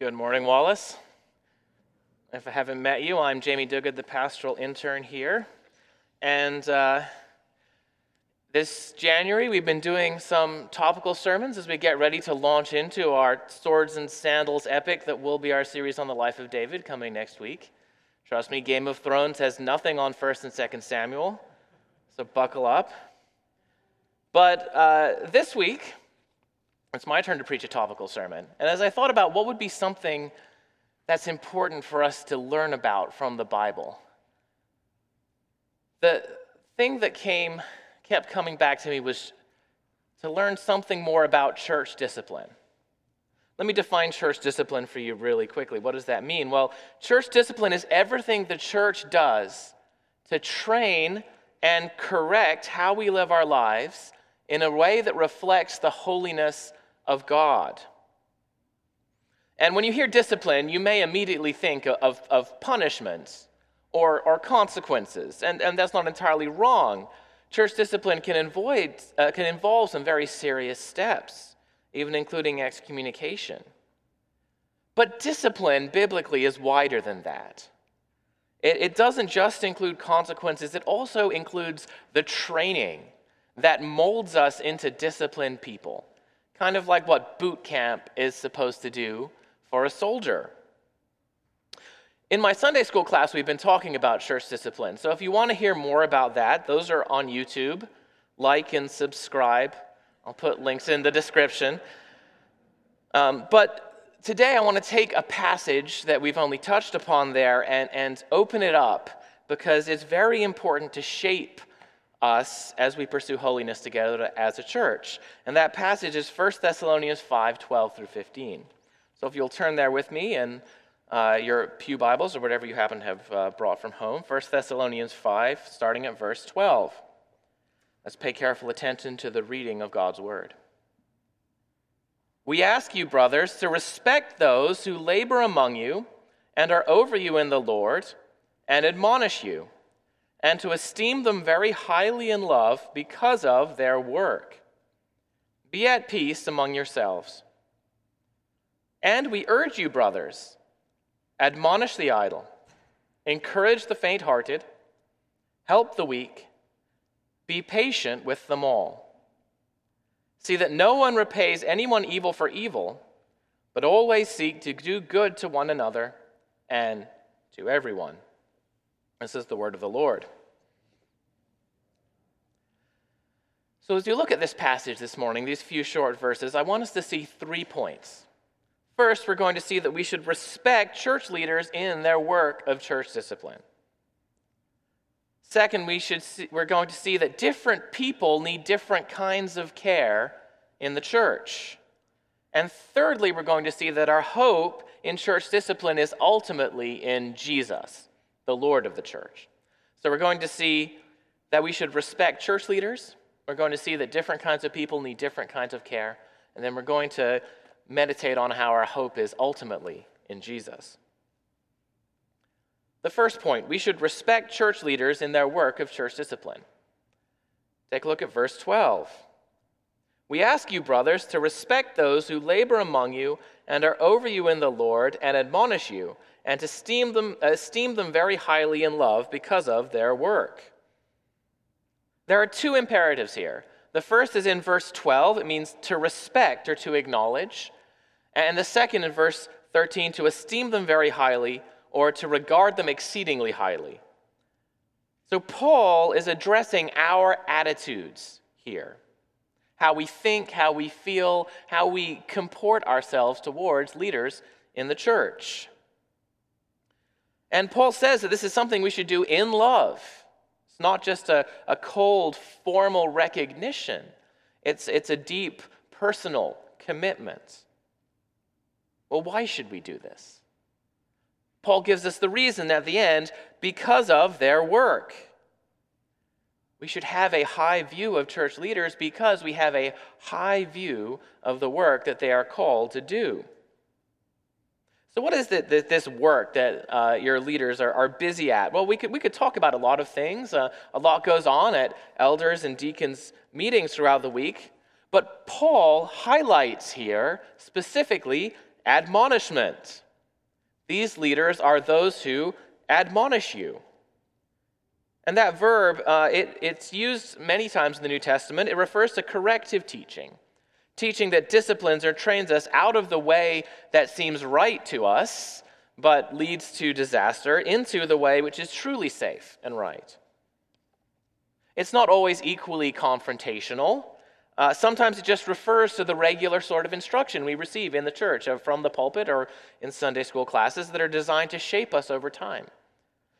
Good morning, Wallace. If I haven't met you, I'm Jamie Duguid, the pastoral intern here. And uh, this January, we've been doing some topical sermons as we get ready to launch into our Swords and Sandals epic that will be our series on the life of David coming next week. Trust me, Game of Thrones has nothing on 1st and 2nd Samuel, so buckle up. But uh, this week, it's my turn to preach a topical sermon. And as I thought about what would be something that's important for us to learn about from the Bible, the thing that came kept coming back to me was to learn something more about church discipline. Let me define church discipline for you really quickly. What does that mean? Well, church discipline is everything the church does to train and correct how we live our lives in a way that reflects the holiness of God. And when you hear discipline, you may immediately think of, of punishments or, or consequences, and, and that's not entirely wrong. Church discipline can, avoid, uh, can involve some very serious steps, even including excommunication. But discipline, biblically, is wider than that. It, it doesn't just include consequences, it also includes the training that molds us into disciplined people, kind of like what boot camp is supposed to do for a soldier. In my Sunday school class, we've been talking about church discipline. So if you want to hear more about that, those are on YouTube. Like and subscribe. I'll put links in the description. Um, but today I want to take a passage that we've only touched upon there and, and open it up because it's very important to shape us as we pursue holiness together as a church. And that passage is 1 Thessalonians 5 12 through 15. So if you'll turn there with me and uh, your Pew Bibles or whatever you happen to have uh, brought from home, 1 Thessalonians 5, starting at verse 12. Let's pay careful attention to the reading of God's Word. We ask you, brothers, to respect those who labor among you and are over you in the Lord and admonish you, and to esteem them very highly in love because of their work. Be at peace among yourselves. And we urge you, brothers, admonish the idle, encourage the faint hearted, help the weak, be patient with them all. See that no one repays anyone evil for evil, but always seek to do good to one another and to everyone. This is the word of the Lord. So, as you look at this passage this morning, these few short verses, I want us to see three points. First, we're going to see that we should respect church leaders in their work of church discipline. Second, we should see, we're going to see that different people need different kinds of care in the church. And thirdly, we're going to see that our hope in church discipline is ultimately in Jesus, the Lord of the church. So we're going to see that we should respect church leaders. We're going to see that different kinds of people need different kinds of care. And then we're going to meditate on how our hope is ultimately in Jesus. The first point we should respect church leaders in their work of church discipline. Take a look at verse 12. We ask you, brothers, to respect those who labor among you and are over you in the Lord and admonish you, and to esteem them, esteem them very highly in love because of their work. There are two imperatives here. The first is in verse 12, it means to respect or to acknowledge. And the second in verse 13, to esteem them very highly or to regard them exceedingly highly. So Paul is addressing our attitudes here how we think, how we feel, how we comport ourselves towards leaders in the church. And Paul says that this is something we should do in love. It's not just a, a cold, formal recognition, it's, it's a deep, personal commitment. Well, why should we do this? Paul gives us the reason at the end because of their work. We should have a high view of church leaders because we have a high view of the work that they are called to do. So, what is it that this work that uh, your leaders are, are, busy at? Well, we could, we could talk about a lot of things. Uh, a lot goes on at elders and deacons' meetings throughout the week. But Paul highlights here specifically admonishment. These leaders are those who admonish you. And that verb, uh, it, it's used many times in the New Testament. It refers to corrective teaching, teaching that disciplines or trains us out of the way that seems right to us, but leads to disaster, into the way which is truly safe and right. It's not always equally confrontational. Uh, sometimes it just refers to the regular sort of instruction we receive in the church uh, from the pulpit or in Sunday school classes that are designed to shape us over time.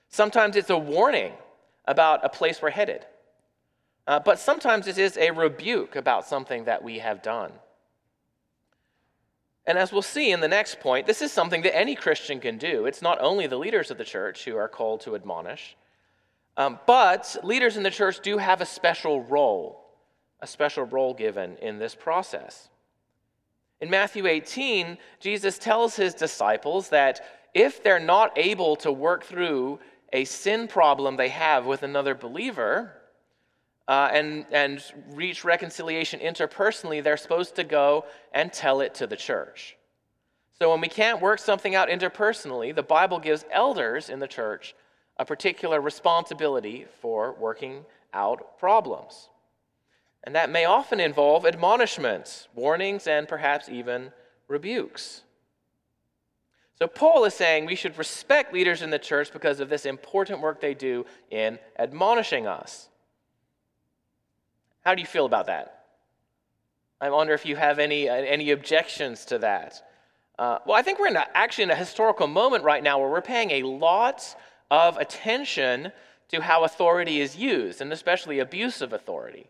Sometimes it's a warning about a place we're headed. Uh, but sometimes it is a rebuke about something that we have done. And as we'll see in the next point, this is something that any Christian can do. It's not only the leaders of the church who are called to admonish, um, but leaders in the church do have a special role, a special role given in this process. In Matthew 18, Jesus tells his disciples that if they're not able to work through a sin problem they have with another believer uh, and, and reach reconciliation interpersonally, they're supposed to go and tell it to the church. So when we can't work something out interpersonally, the Bible gives elders in the church a particular responsibility for working out problems. And that may often involve admonishments, warnings, and perhaps even rebukes. So, Paul is saying we should respect leaders in the church because of this important work they do in admonishing us. How do you feel about that? I wonder if you have any, any objections to that. Uh, well, I think we're in a, actually in a historical moment right now where we're paying a lot of attention to how authority is used, and especially abuse of authority.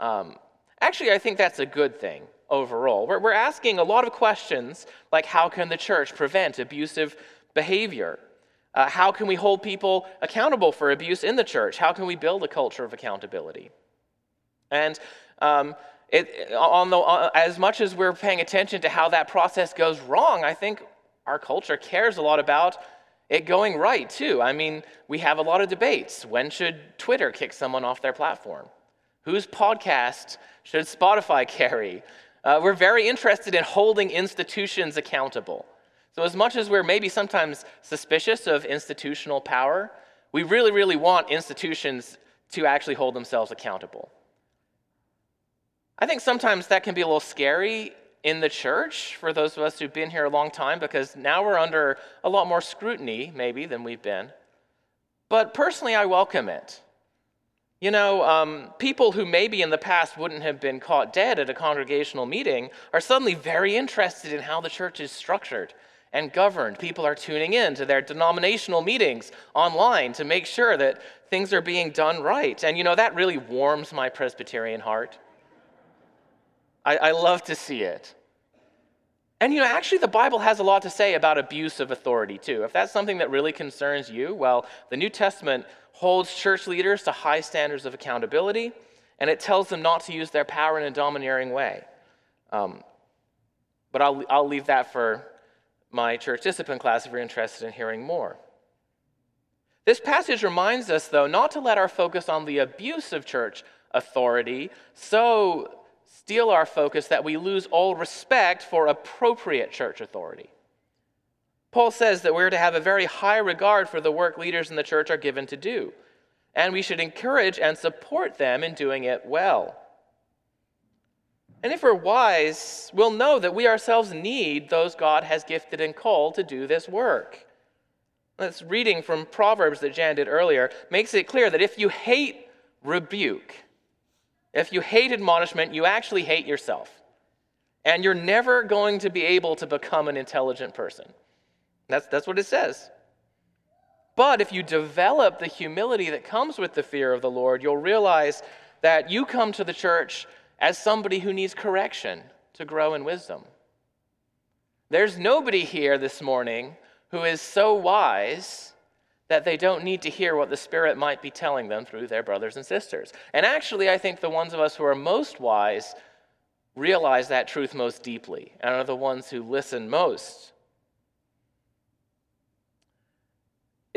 Um, actually, I think that's a good thing overall. We're, we're asking a lot of questions like how can the church prevent abusive behavior? Uh, how can we hold people accountable for abuse in the church? How can we build a culture of accountability? And um, it, on the, as much as we're paying attention to how that process goes wrong, I think our culture cares a lot about it going right too. I mean, we have a lot of debates. When should Twitter kick someone off their platform? Whose podcast should Spotify carry? Uh, we're very interested in holding institutions accountable. So, as much as we're maybe sometimes suspicious of institutional power, we really, really want institutions to actually hold themselves accountable. I think sometimes that can be a little scary in the church for those of us who've been here a long time because now we're under a lot more scrutiny, maybe, than we've been. But personally, I welcome it. You know, um, people who maybe in the past wouldn't have been caught dead at a congregational meeting are suddenly very interested in how the church is structured and governed. People are tuning in to their denominational meetings online to make sure that things are being done right. And you know, that really warms my Presbyterian heart. I, I love to see it. And you know, actually, the Bible has a lot to say about abuse of authority, too. If that's something that really concerns you, well, the New Testament holds church leaders to high standards of accountability, and it tells them not to use their power in a domineering way. Um, but I'll, I'll leave that for my church discipline class if you're interested in hearing more. This passage reminds us, though, not to let our focus on the abuse of church authority so steal our focus that we lose all respect for appropriate church authority. Paul says that we're to have a very high regard for the work leaders in the church are given to do, and we should encourage and support them in doing it well. And if we're wise, we'll know that we ourselves need those God has gifted and called to do this work. This reading from Proverbs that Jan did earlier makes it clear that if you hate rebuke, if you hate admonishment, you actually hate yourself. And you're never going to be able to become an intelligent person. That's, that's what it says. But if you develop the humility that comes with the fear of the Lord, you'll realize that you come to the church as somebody who needs correction to grow in wisdom. There's nobody here this morning who is so wise that they don't need to hear what the Spirit might be telling them through their brothers and sisters. And actually, I think the ones of us who are most wise realize that truth most deeply and are the ones who listen most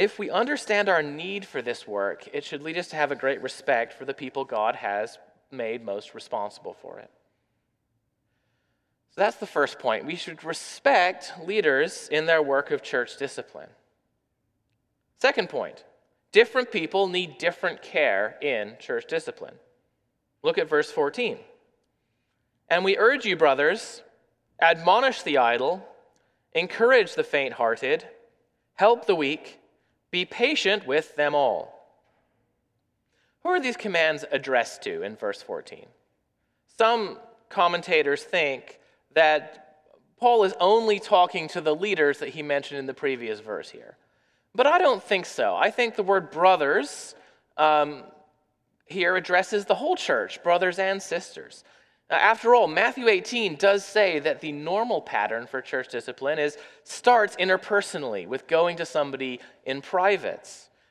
If we understand our need for this work, it should lead us to have a great respect for the people God has made most responsible for it. So that's the first point. We should respect leaders in their work of church discipline. Second point different people need different care in church discipline. Look at verse 14. And we urge you, brothers, admonish the idle, encourage the faint hearted, help the weak, be patient with them all. Who are these commands addressed to in verse 14? Some commentators think that Paul is only talking to the leaders that he mentioned in the previous verse here. But I don't think so. I think the word brothers um, here addresses the whole church, brothers and sisters. After all, Matthew 18 does say that the normal pattern for church discipline is starts interpersonally with going to somebody in private.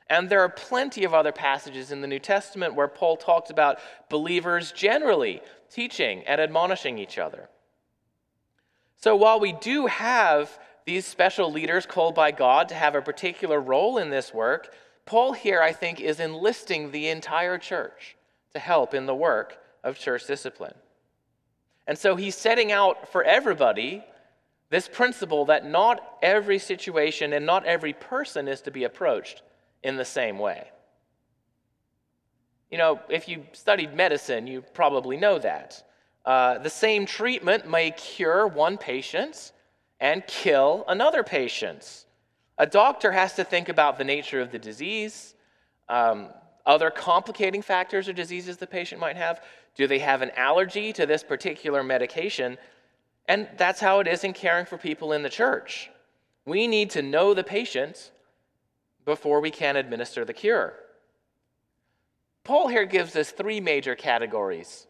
And there are plenty of other passages in the New Testament where Paul talks about believers generally teaching and admonishing each other. So while we do have these special leaders called by God to have a particular role in this work, Paul here, I think, is enlisting the entire church to help in the work of church discipline. And so he's setting out for everybody this principle that not every situation and not every person is to be approached in the same way. You know, if you studied medicine, you probably know that. Uh, the same treatment may cure one patient and kill another patient. A doctor has to think about the nature of the disease, um, other complicating factors or diseases the patient might have. Do they have an allergy to this particular medication? And that's how it is in caring for people in the church. We need to know the patient before we can administer the cure. Paul here gives us three major categories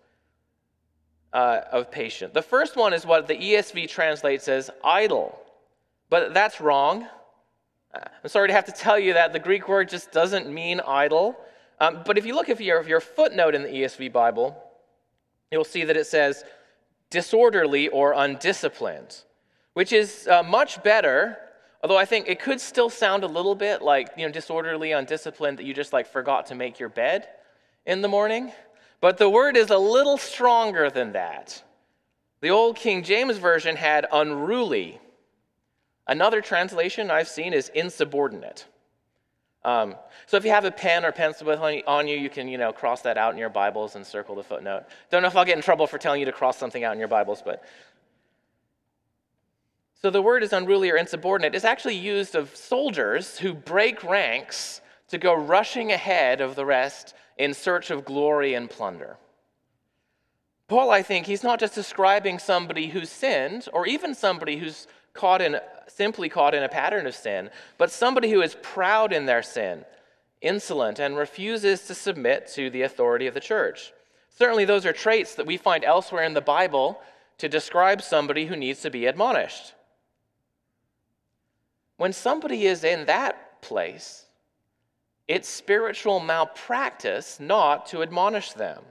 uh, of patient. The first one is what the ESV translates as idle, but that's wrong. Uh, I'm sorry to have to tell you that the Greek word just doesn't mean idle. Um, but if you look at your, your footnote in the ESV Bible, you'll see that it says disorderly or undisciplined, which is uh, much better. Although I think it could still sound a little bit like, you know, disorderly, undisciplined, that you just like forgot to make your bed in the morning. But the word is a little stronger than that. The old King James Version had unruly. Another translation I've seen is insubordinate. Um, so if you have a pen or pencil on you, you can you know cross that out in your Bibles and circle the footnote. Don't know if I'll get in trouble for telling you to cross something out in your Bibles, but so the word is unruly or insubordinate. It's actually used of soldiers who break ranks to go rushing ahead of the rest in search of glory and plunder. Paul, I think, he's not just describing somebody who's sinned or even somebody who's caught in simply caught in a pattern of sin, but somebody who is proud in their sin, insolent, and refuses to submit to the authority of the church. Certainly, those are traits that we find elsewhere in the Bible to describe somebody who needs to be admonished. When somebody is in that place, it's spiritual malpractice not to admonish them.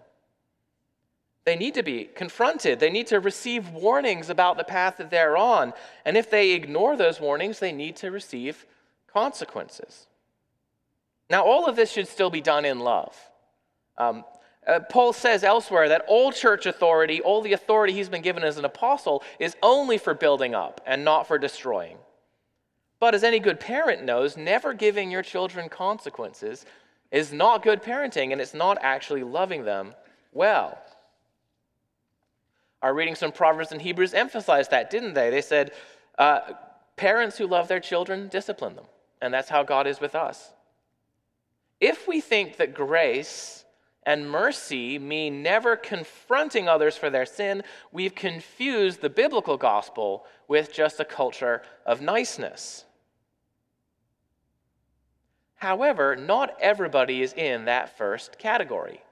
They need to be confronted. They need to receive warnings about the path that they're on. And if they ignore those warnings, they need to receive consequences. Now, all of this should still be done in love. Um, uh, Paul says elsewhere that all church authority, all the authority he's been given as an apostle, is only for building up and not for destroying. But as any good parent knows, never giving your children consequences is not good parenting and it's not actually loving them well. Our readings from Proverbs and Hebrews emphasized that, didn't they? They said, uh, parents who love their children discipline them. And that's how God is with us. If we think that grace and mercy mean never confronting others for their sin, we've confused the biblical gospel with just a culture of niceness. However, not everybody is in that first category.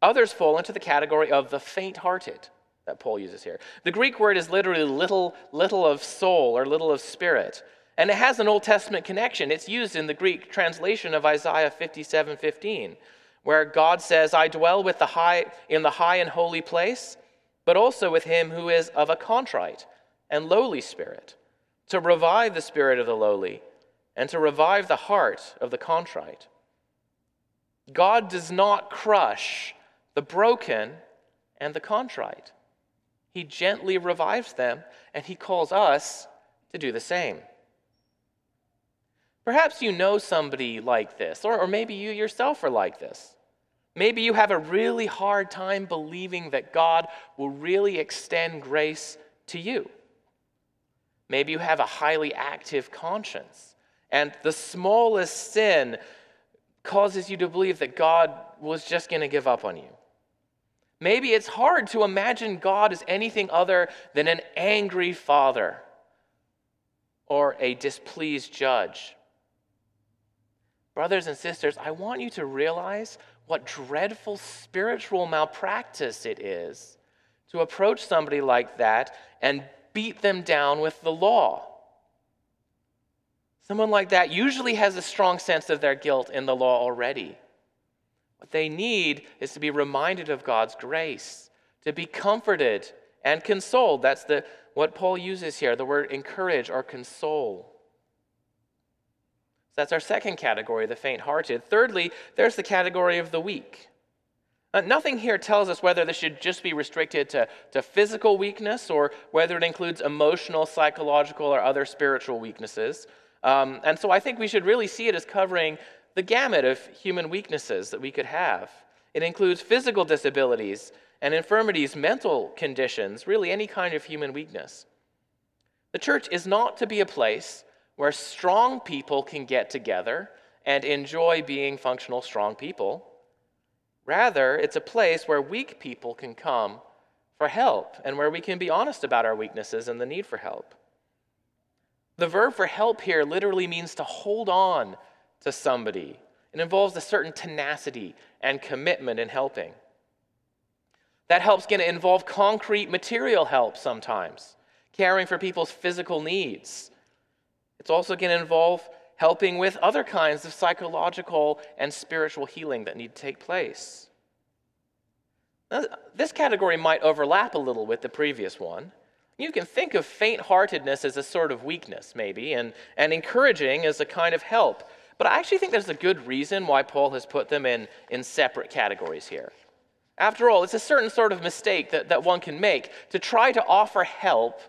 Others fall into the category of the faint hearted that Paul uses here. The Greek word is literally little, little of soul or little of spirit. And it has an Old Testament connection. It's used in the Greek translation of Isaiah 57 15, where God says, I dwell with the high, in the high and holy place, but also with him who is of a contrite and lowly spirit, to revive the spirit of the lowly and to revive the heart of the contrite. God does not crush the broken and the contrite. He gently revives them, and He calls us to do the same. Perhaps you know somebody like this, or, or maybe you yourself are like this. Maybe you have a really hard time believing that God will really extend grace to you. Maybe you have a highly active conscience, and the smallest sin causes you to believe that God was just going to give up on you. Maybe it's hard to imagine God as anything other than an angry father or a displeased judge. Brothers and sisters, I want you to realize what dreadful spiritual malpractice it is to approach somebody like that and beat them down with the law. Someone like that usually has a strong sense of their guilt in the law already. What they need is to be reminded of God's grace, to be comforted and consoled. That's the, what Paul uses here the word encourage or console. That's our second category, the faint hearted. Thirdly, there's the category of the weak. Uh, nothing here tells us whether this should just be restricted to, to physical weakness or whether it includes emotional, psychological, or other spiritual weaknesses. Um, and so I think we should really see it as covering the gamut of human weaknesses that we could have. It includes physical disabilities and infirmities, mental conditions, really any kind of human weakness. The church is not to be a place where strong people can get together and enjoy being functional, strong people. Rather, it's a place where weak people can come for help and where we can be honest about our weaknesses and the need for help. The verb for help here literally means to hold on to somebody. It involves a certain tenacity and commitment in helping. That help's going to involve concrete material help sometimes, caring for people's physical needs, it's also going to involve helping with other kinds of psychological and spiritual healing that need to take place. Now, this category might overlap a little with the previous one. You can think of faint heartedness as a sort of weakness, maybe, and, and encouraging as a kind of help. But I actually think there's a good reason why Paul has put them in, in separate categories here. After all, it's a certain sort of mistake that, that one can make to try to offer help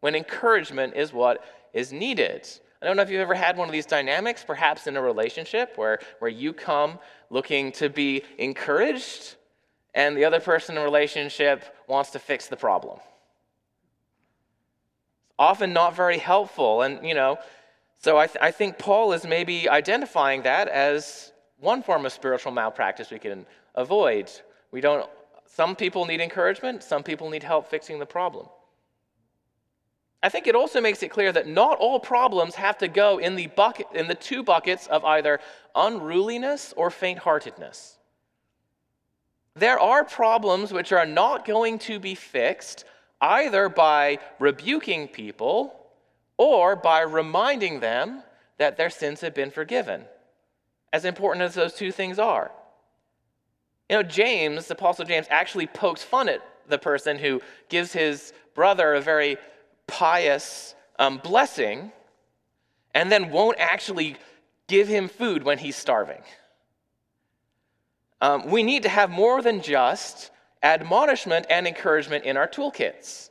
when encouragement is what is needed. I don't know if you've ever had one of these dynamics, perhaps in a relationship where, where you come looking to be encouraged and the other person in the relationship wants to fix the problem. Often not very helpful. And, you know, so I, th- I think Paul is maybe identifying that as one form of spiritual malpractice we can avoid. We don't, some people need encouragement, some people need help fixing the problem. I think it also makes it clear that not all problems have to go in the bucket in the two buckets of either unruliness or faint-heartedness. There are problems which are not going to be fixed either by rebuking people or by reminding them that their sins have been forgiven. As important as those two things are. You know, James, the Apostle James, actually pokes fun at the person who gives his brother a very pious um, blessing and then won't actually give him food when he's starving. Um, we need to have more than just admonishment and encouragement in our toolkits.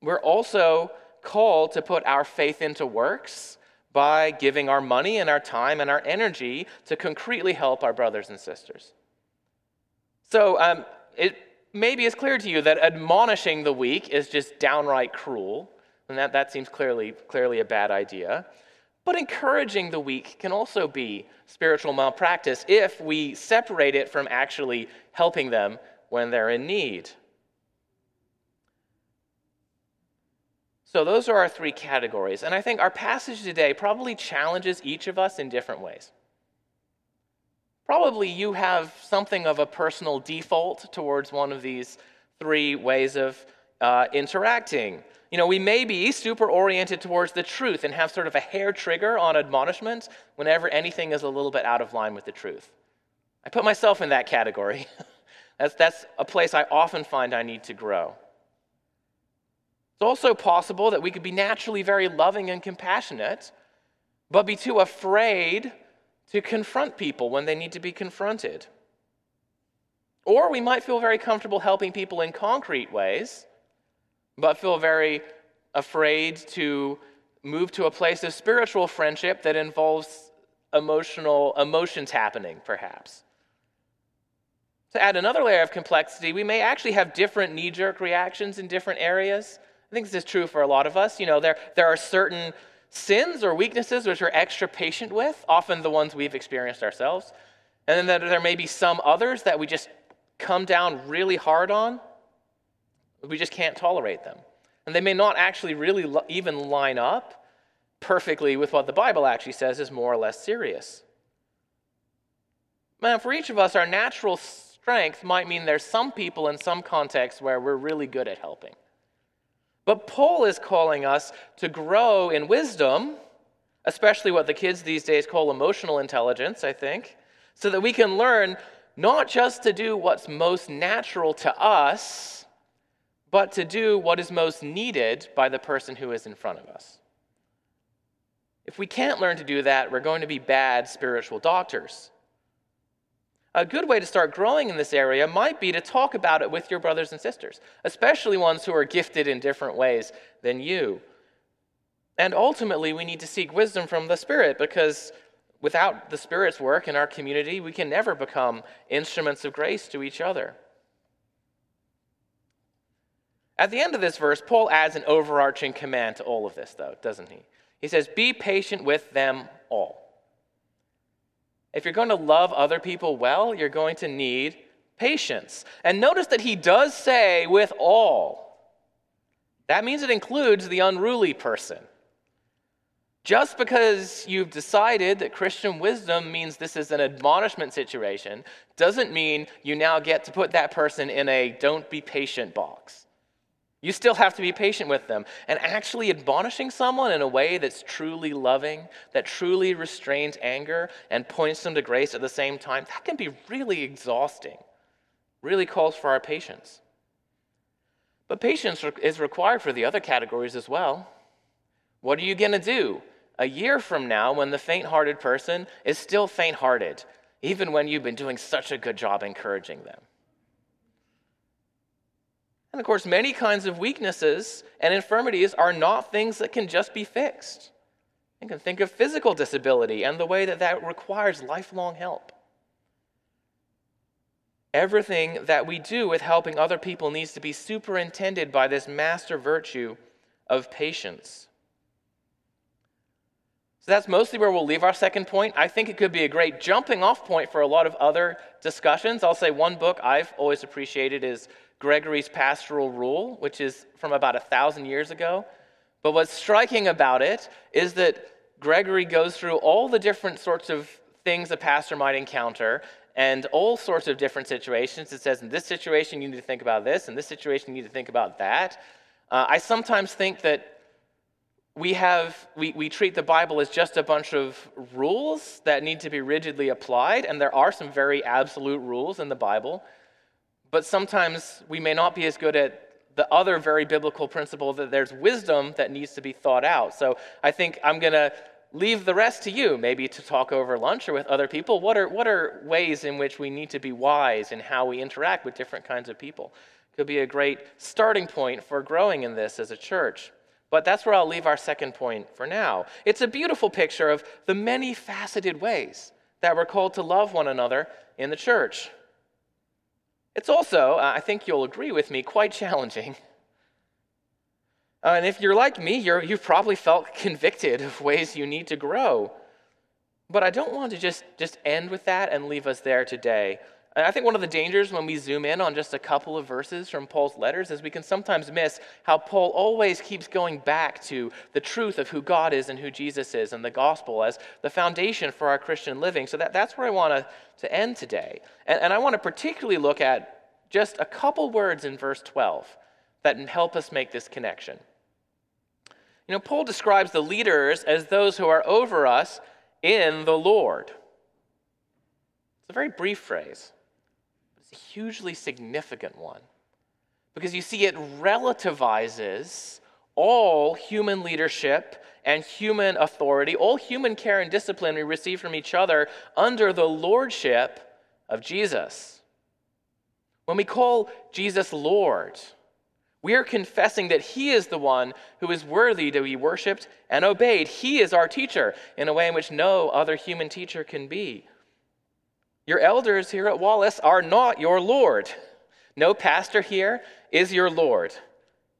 We're also called to put our faith into works by giving our money and our time and our energy to concretely help our brothers and sisters. So um, it maybe it's clear to you that admonishing the weak is just downright cruel, and that, that seems clearly, clearly a bad idea. But encouraging the weak can also be spiritual malpractice if we separate it from actually helping them when they're in need. So, those are our three categories. And I think our passage today probably challenges each of us in different ways. Probably you have something of a personal default towards one of these three ways of uh, interacting. You know, we may be super oriented towards the truth and have sort of a hair trigger on admonishment whenever anything is a little bit out of line with the truth. I put myself in that category. that's, that's a place I often find I need to grow. It's also possible that we could be naturally very loving and compassionate, but be too afraid to confront people when they need to be confronted. Or we might feel very comfortable helping people in concrete ways, but feel very afraid to move to a place of spiritual friendship that involves emotional emotions happening, perhaps. To add another layer of complexity, we may actually have different knee jerk reactions in different areas. I think this is true for a lot of us. You know, there, there are certain sins or weaknesses which we're extra patient with, often the ones we've experienced ourselves. And then there may be some others that we just come down really hard on. We just can't tolerate them. And they may not actually really even line up perfectly with what the Bible actually says is more or less serious. Now, for each of us, our natural strength might mean there's some people in some contexts where we're really good at helping. But Paul is calling us to grow in wisdom, especially what the kids these days call emotional intelligence, I think, so that we can learn not just to do what's most natural to us, but to do what is most needed by the person who is in front of us. If we can't learn to do that, we're going to be bad spiritual doctors. A good way to start growing in this area might be to talk about it with your brothers and sisters, especially ones who are gifted in different ways than you. And ultimately, we need to seek wisdom from the Spirit because without the Spirit's work in our community, we can never become instruments of grace to each other. At the end of this verse, Paul adds an overarching command to all of this, though, doesn't he? He says, Be patient with them all. If you're going to love other people well, you're going to need patience. And notice that he does say with all. That means it includes the unruly person. Just because you've decided that Christian wisdom means this is an admonishment situation doesn't mean you now get to put that person in a don't be patient box. You still have to be patient with them. And actually admonishing someone in a way that's truly loving, that truly restrains anger and points them to grace at the same time, that can be really exhausting. Really calls for our patience. But patience is required for the other categories as well. What are you going to do a year from now when the faint hearted person is still faint hearted, even when you've been doing such a good job encouraging them? And of course, many kinds of weaknesses and infirmities are not things that can just be fixed. You can think of physical disability and the way that that requires lifelong help. Everything that we do with helping other people needs to be superintended by this master virtue of patience. So that's mostly where we'll leave our second point. I think it could be a great jumping off point for a lot of other discussions. I'll say one book I've always appreciated is Gregory's Pastoral Rule, which is from about a thousand years ago. But what's striking about it is that Gregory goes through all the different sorts of things a pastor might encounter and all sorts of different situations. It says, in this situation, you need to think about this, in this situation, you need to think about that. Uh, I sometimes think that we have we, we treat the bible as just a bunch of rules that need to be rigidly applied and there are some very absolute rules in the bible but sometimes we may not be as good at the other very biblical principle that there's wisdom that needs to be thought out. So I think I'm going to leave the rest to you, maybe to talk over lunch or with other people. What are, what are ways in which we need to be wise in how we interact with different kinds of people? Could be a great starting point for growing in this as a church. But that's where I'll leave our second point for now. It's a beautiful picture of the many faceted ways that we're called to love one another in the church. It's also, uh, I think you'll agree with me, quite challenging. Uh, and if you're like me, you're, you've probably felt convicted of ways you need to grow. But I don't want to just, just end with that and leave us there today. I think one of the dangers when we zoom in on just a couple of verses from Paul's letters is we can sometimes miss how Paul always keeps going back to the truth of who God is and who Jesus is and the gospel as the foundation for our Christian living. So that, that's where I want to, end today. And, and I want to particularly look at just a couple words in verse 12 that help us make this connection. You know, Paul describes the leaders as those who are over us in the Lord. It's a very brief phrase hugely significant one because you see, it relativizes all human leadership and human authority, all human care and discipline we receive from each other under the lordship of Jesus. When we call Jesus Lord, We are confessing that He is the one who is worthy to be worshiped and obeyed. He is our teacher in a way in which no other human teacher can be. Your elders here at Wallace are not your Lord. No pastor here is your Lord.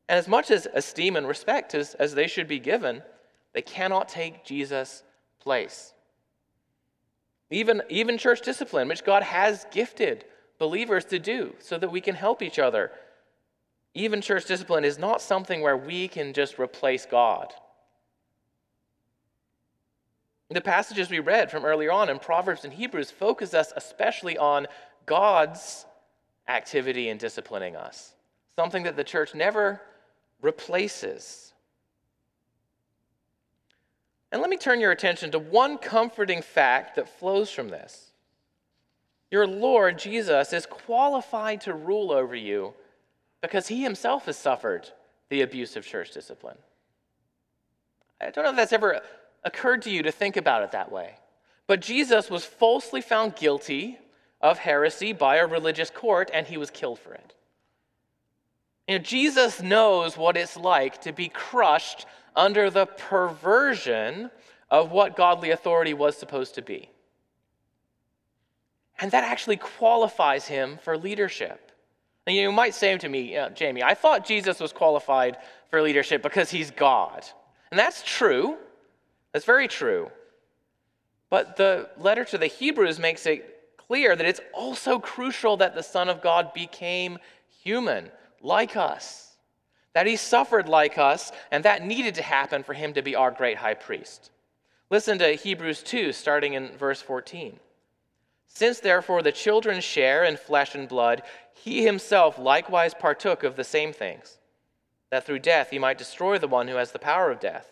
And as much as esteem and respect as, as they should be given, they cannot take Jesus' place. Even, even church discipline, which God has gifted believers to do so that we can help each other. Even church discipline is not something where we can just replace God. The passages we read from earlier on in Proverbs and Hebrews focus us especially on God's activity in disciplining us, something that the church never replaces. And let me turn your attention to one comforting fact that flows from this. Your Lord Jesus is qualified to rule over you because he himself has suffered the abuse of church discipline. I don't know if that's ever occurred to you to think about it that way. But Jesus was falsely found guilty of heresy by a religious court, and he was killed for it. You know, Jesus knows what it's like to be crushed under the perversion of what godly authority was supposed to be. And that actually qualifies him for leadership. And you might say to me, Jamie, I thought Jesus was qualified for leadership because he's God. And that's true. That's very true. But the letter to the Hebrews makes it clear that it's also crucial that the Son of God became human, like us, that he suffered like us, and that needed to happen for him to be our great high priest. Listen to Hebrews 2, starting in verse 14. Since therefore the children share in flesh and blood, he himself likewise partook of the same things, that through death he might destroy the one who has the power of death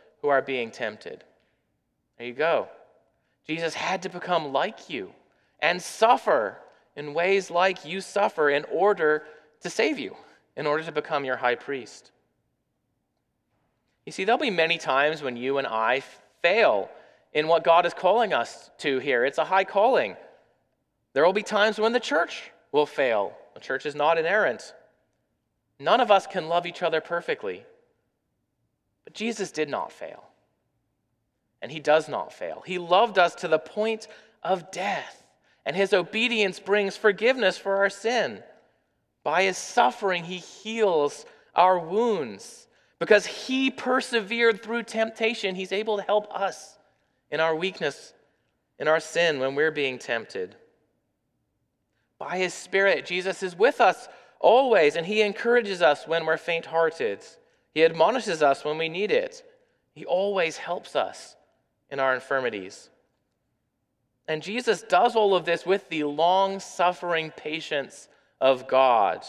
who are being tempted. There you go. Jesus had to become like you and suffer in ways like you suffer in order to save you, in order to become your high priest. You see, there'll be many times when you and I fail in what God is calling us to here. It's a high calling. There will be times when the church will fail. The church is not inerrant. None of us can love each other perfectly. But Jesus did not fail. And he does not fail. He loved us to the point of death, and his obedience brings forgiveness for our sin. By his suffering, he heals our wounds. Because he persevered through temptation, he's able to help us in our weakness, in our sin when we're being tempted. By his Spirit, Jesus is with us always, and he encourages us when we're faint hearted. He admonishes us when we need it. He always helps us in our infirmities. And Jesus does all of this with the long suffering patience of God,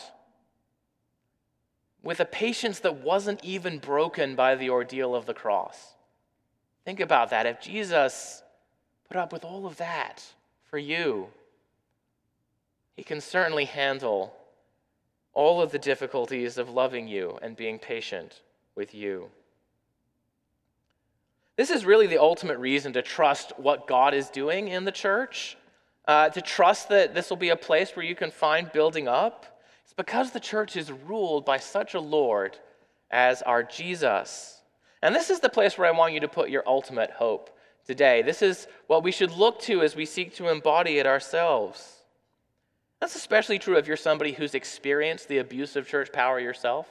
with a patience that wasn't even broken by the ordeal of the cross. Think about that. If Jesus put up with all of that for you, he can certainly handle all of the difficulties of loving you and being patient with you. This is really the ultimate reason to trust what God is doing in the church, uh, to trust that this will be a place where you can find building up. It's because the church is ruled by such a Lord as our Jesus. And this is the place where I want you to put your ultimate hope today. This is what we should look to as we seek to embody it ourselves. That's especially true if you're somebody who's experienced the abuse of church power yourself.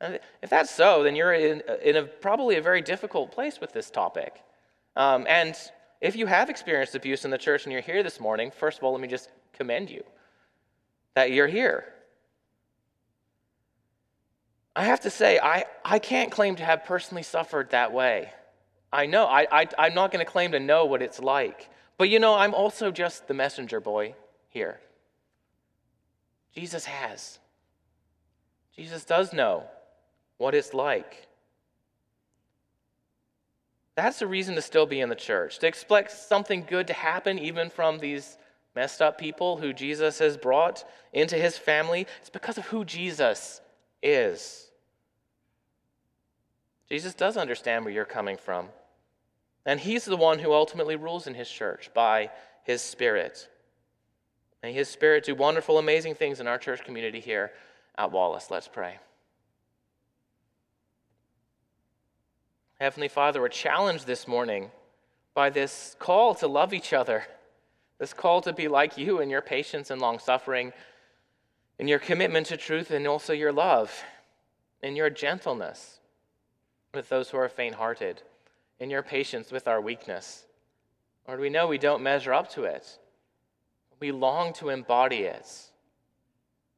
And if that's so, then you're in, in a, probably a very difficult place with this topic. Um, and if you have experienced abuse in the church and you're here this morning, first of all, let me just commend you that you're here. I have to say, I, I can't claim to have personally suffered that way. I know, I, I, I'm not going to claim to know what it's like. But you know, I'm also just the messenger boy here. Jesus has. Jesus does know what it's like. That's a reason to still be in the church, to expect something good to happen even from these messed up people who Jesus has brought into his family. It's because of who Jesus is. Jesus does understand where you're coming from. And he's the one who ultimately rules in his church by his Spirit. May his Spirit do wonderful, amazing things in our church community here at Wallace. Let's pray. Heavenly Father, we're challenged this morning by this call to love each other, this call to be like you in your patience and long suffering, in your commitment to truth, and also your love, in your gentleness with those who are faint hearted, in your patience with our weakness. Lord, we know we don't measure up to it. We long to embody it.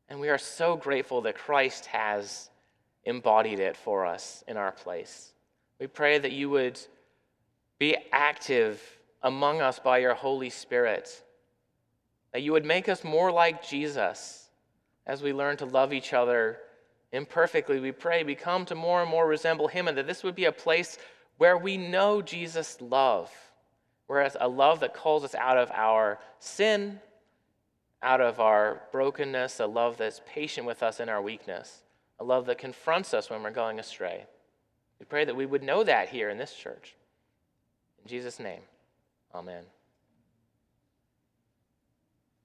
And we are so grateful that Christ has embodied it for us in our place. We pray that you would be active among us by your Holy Spirit, that you would make us more like Jesus as we learn to love each other imperfectly. We pray, we come to more and more resemble him, and that this would be a place where we know Jesus' love, whereas a love that calls us out of our sin, out of our brokenness, a love that's patient with us in our weakness, a love that confronts us when we're going astray. We pray that we would know that here in this church. In Jesus' name, amen.